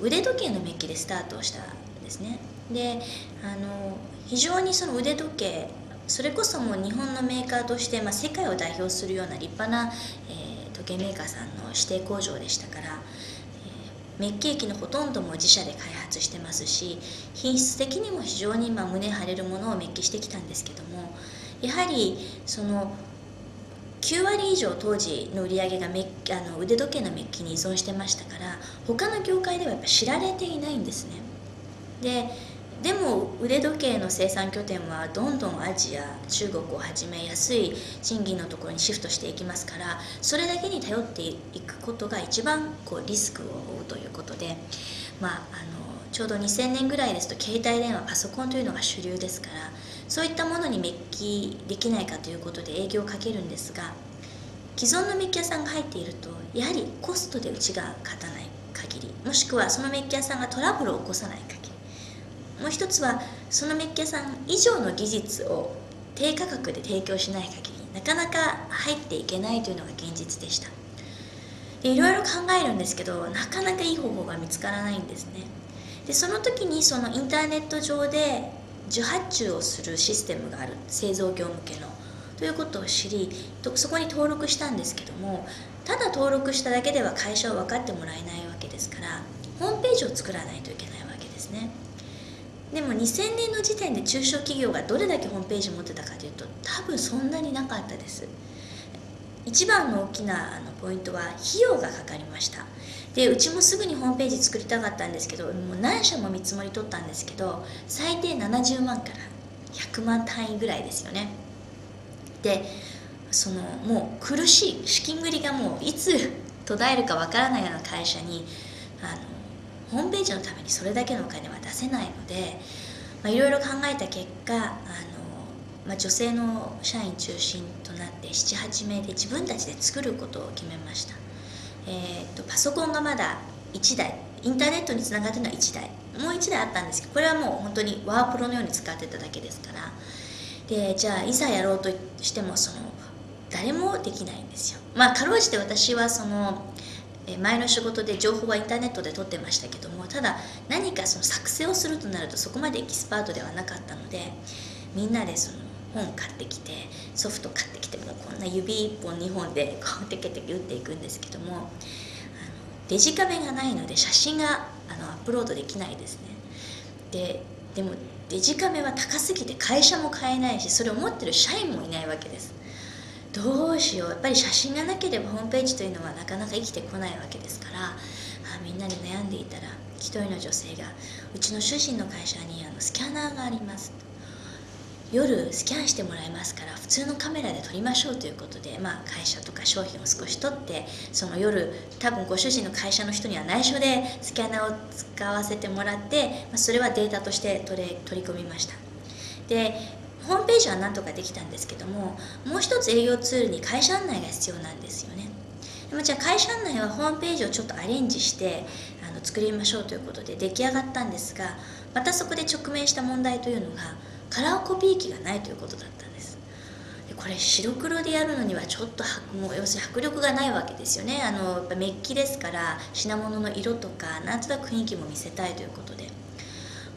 腕時計のメッキでスタートしたんですね。であの非常にその腕時計それこそもう日本のメーカーとして、まあ、世界を代表するような立派な、えー、時計メーカーさんの指定工場でしたから、えー、メッキ液のほとんども自社で開発してますし品質的にも非常にまあ胸張れるものをメッキしてきたんですけどもやはりその9割以上当時の売り上げがメあの腕時計のメッキに依存してましたから他の業界ではやっぱ知られていないんですね。ででも腕時計の生産拠点はどんどんアジア中国をはじめ安い賃金のところにシフトしていきますからそれだけに頼っていくことが一番こうリスクを負うということで、まあ、あのちょうど2000年ぐらいですと携帯電話パソコンというのが主流ですからそういったものにメッキできないかということで営業をかけるんですが既存のメッキ屋さんが入っているとやはりコストでうちが勝たない限りもしくはそのメッキ屋さんがトラブルを起こさない限りもう一つはそのメッキ屋さん以上の技術を低価格で提供しない限りなかなか入っていけないというのが現実でした。でいろいろ考えるんですけどなかなかいい方法が見つからないんですね。でその時にそのインターネット上で受発注をするシステムがある製造業向けの。ということを知りそこに登録したんですけどもただ登録しただけでは会社を分かってもらえないわけですからホームページを作らないといけないわけですね。でも2000年の時点で中小企業がどれだけホームページ持ってたかというと多分そんなになかったです。一番の大きなあのポイントは費用がかかりました。でうちもすぐにホームページ作りたかったんですけどもう何社も見積もり取ったんですけど最低70万から100万単位ぐらいですよね。でそのもう苦しい資金繰りがもういつ途絶えるかわからないような会社にあのホームページのためにそれだけのお金は出せないのでいろいろ考えた結果あの、まあ、女性の社員中心となって78名で自分たちで作ることを決めました、えーと、パソコンがまだ1台インターネットにつながってるのは1台もう1台あったんですけどこれはもう本当にワープロのように使ってただけですからでじゃあいざやろうとしてもその誰もできないんですよ。まあかろうじて私はその前の仕事で情報はインターネットで取ってましたけどもただ何かその作成をするとなるとそこまでエキスパートではなかったのでみんなでその本買ってきてソフト買ってきてもこんな指1本2本でこうテケテケ打っていくんですけどもあのデジカメがないので写真があのアップロードできないですね。ででもデジカメは高すぎて会社も買えないしそれを持ってる社員もいないわけです。どうしよう。やっぱり写真がなければホームページというのはなかなか生きてこないわけですから。あみんなで悩んでいたら一人の女性がうちの主人の会社にあのスキャナーがあります。と夜スキャンしてもらいますから普通のカメラで撮りましょうということで、まあ、会社とか商品を少し撮ってその夜多分ご主人の会社の人には内緒でスキャナーを使わせてもらって、まあ、それはデータとして取れ取り込みました。でホームページはなんとかできたんですけどももう一つ営業ツールに会社案内が必要なんですよね。でもじゃあ会社案内はホームページをちょっとアレンジしてあの作りましょうということで出来上がったんですがまたそこで直面した問題というのがカラーコピー機がないということだったんです。でこれ白黒でやるのにはちょっともう要するに迫力がないわけですよね。あのやっぱメッキですから品物の色とかなんとなく雰囲気も見せたいということで。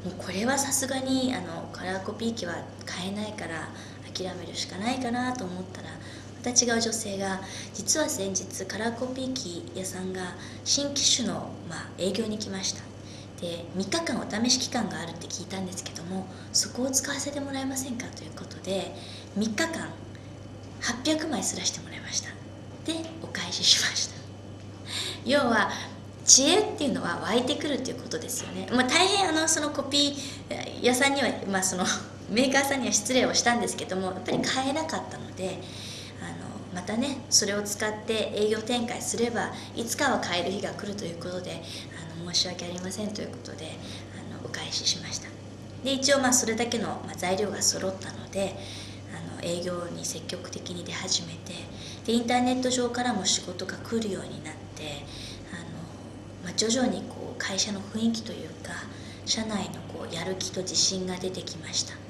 もうこれはさすがにあのカラーコピー機は買えないから諦めるしかないかなと思ったらまた違う女性が実は先日カラーコピー機屋さんが新機種の、まあ、営業に来ました。で3日間お試し期間があるって聞いたんですけどもそこを使わせてもらえませんか？ということで3日間800枚すらしてもらいました。でお返ししました。要は知恵っていうのは湧いてくるっていうことですよね、まあ、大変あのそのコピー屋さんには、まあ、そのメーカーさんには失礼をしたんですけどもやっぱり買えなかったのでまたねそれを使って営業展開すればいつかは買える日が来るということであの申し訳ありませんということであのお返ししました。で一応まあそれだけの、ま、材料が揃ったのであの営業に積極的に出始めてでインターネット上からも仕事が来るようになってあのまあ、徐々にこう会社の雰囲気というか社内のこうやる気と自信が出てきました。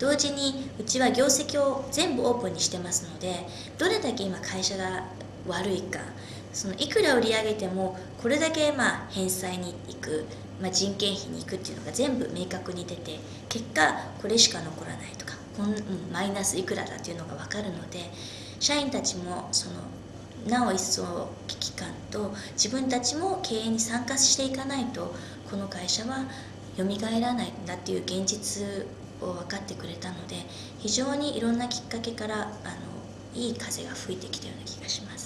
同時にうちは業績を全部オープンにしてますのでどれだけ今会社が悪いかそのいくら売り上げてもこれだけまあ返済に行く、まあ、人件費に行くっていうのが全部明確に出て結果これしか残らないとかこん、うん、マイナスいくらだっていうのが分かるので社員たちもそのなお一層危機感と自分たちも経営に参加していかないとこの会社は蘇らないんだっていう現実を分かってくれたので非常にいろんなきっかけからあのいい風が吹いてきたような気がします。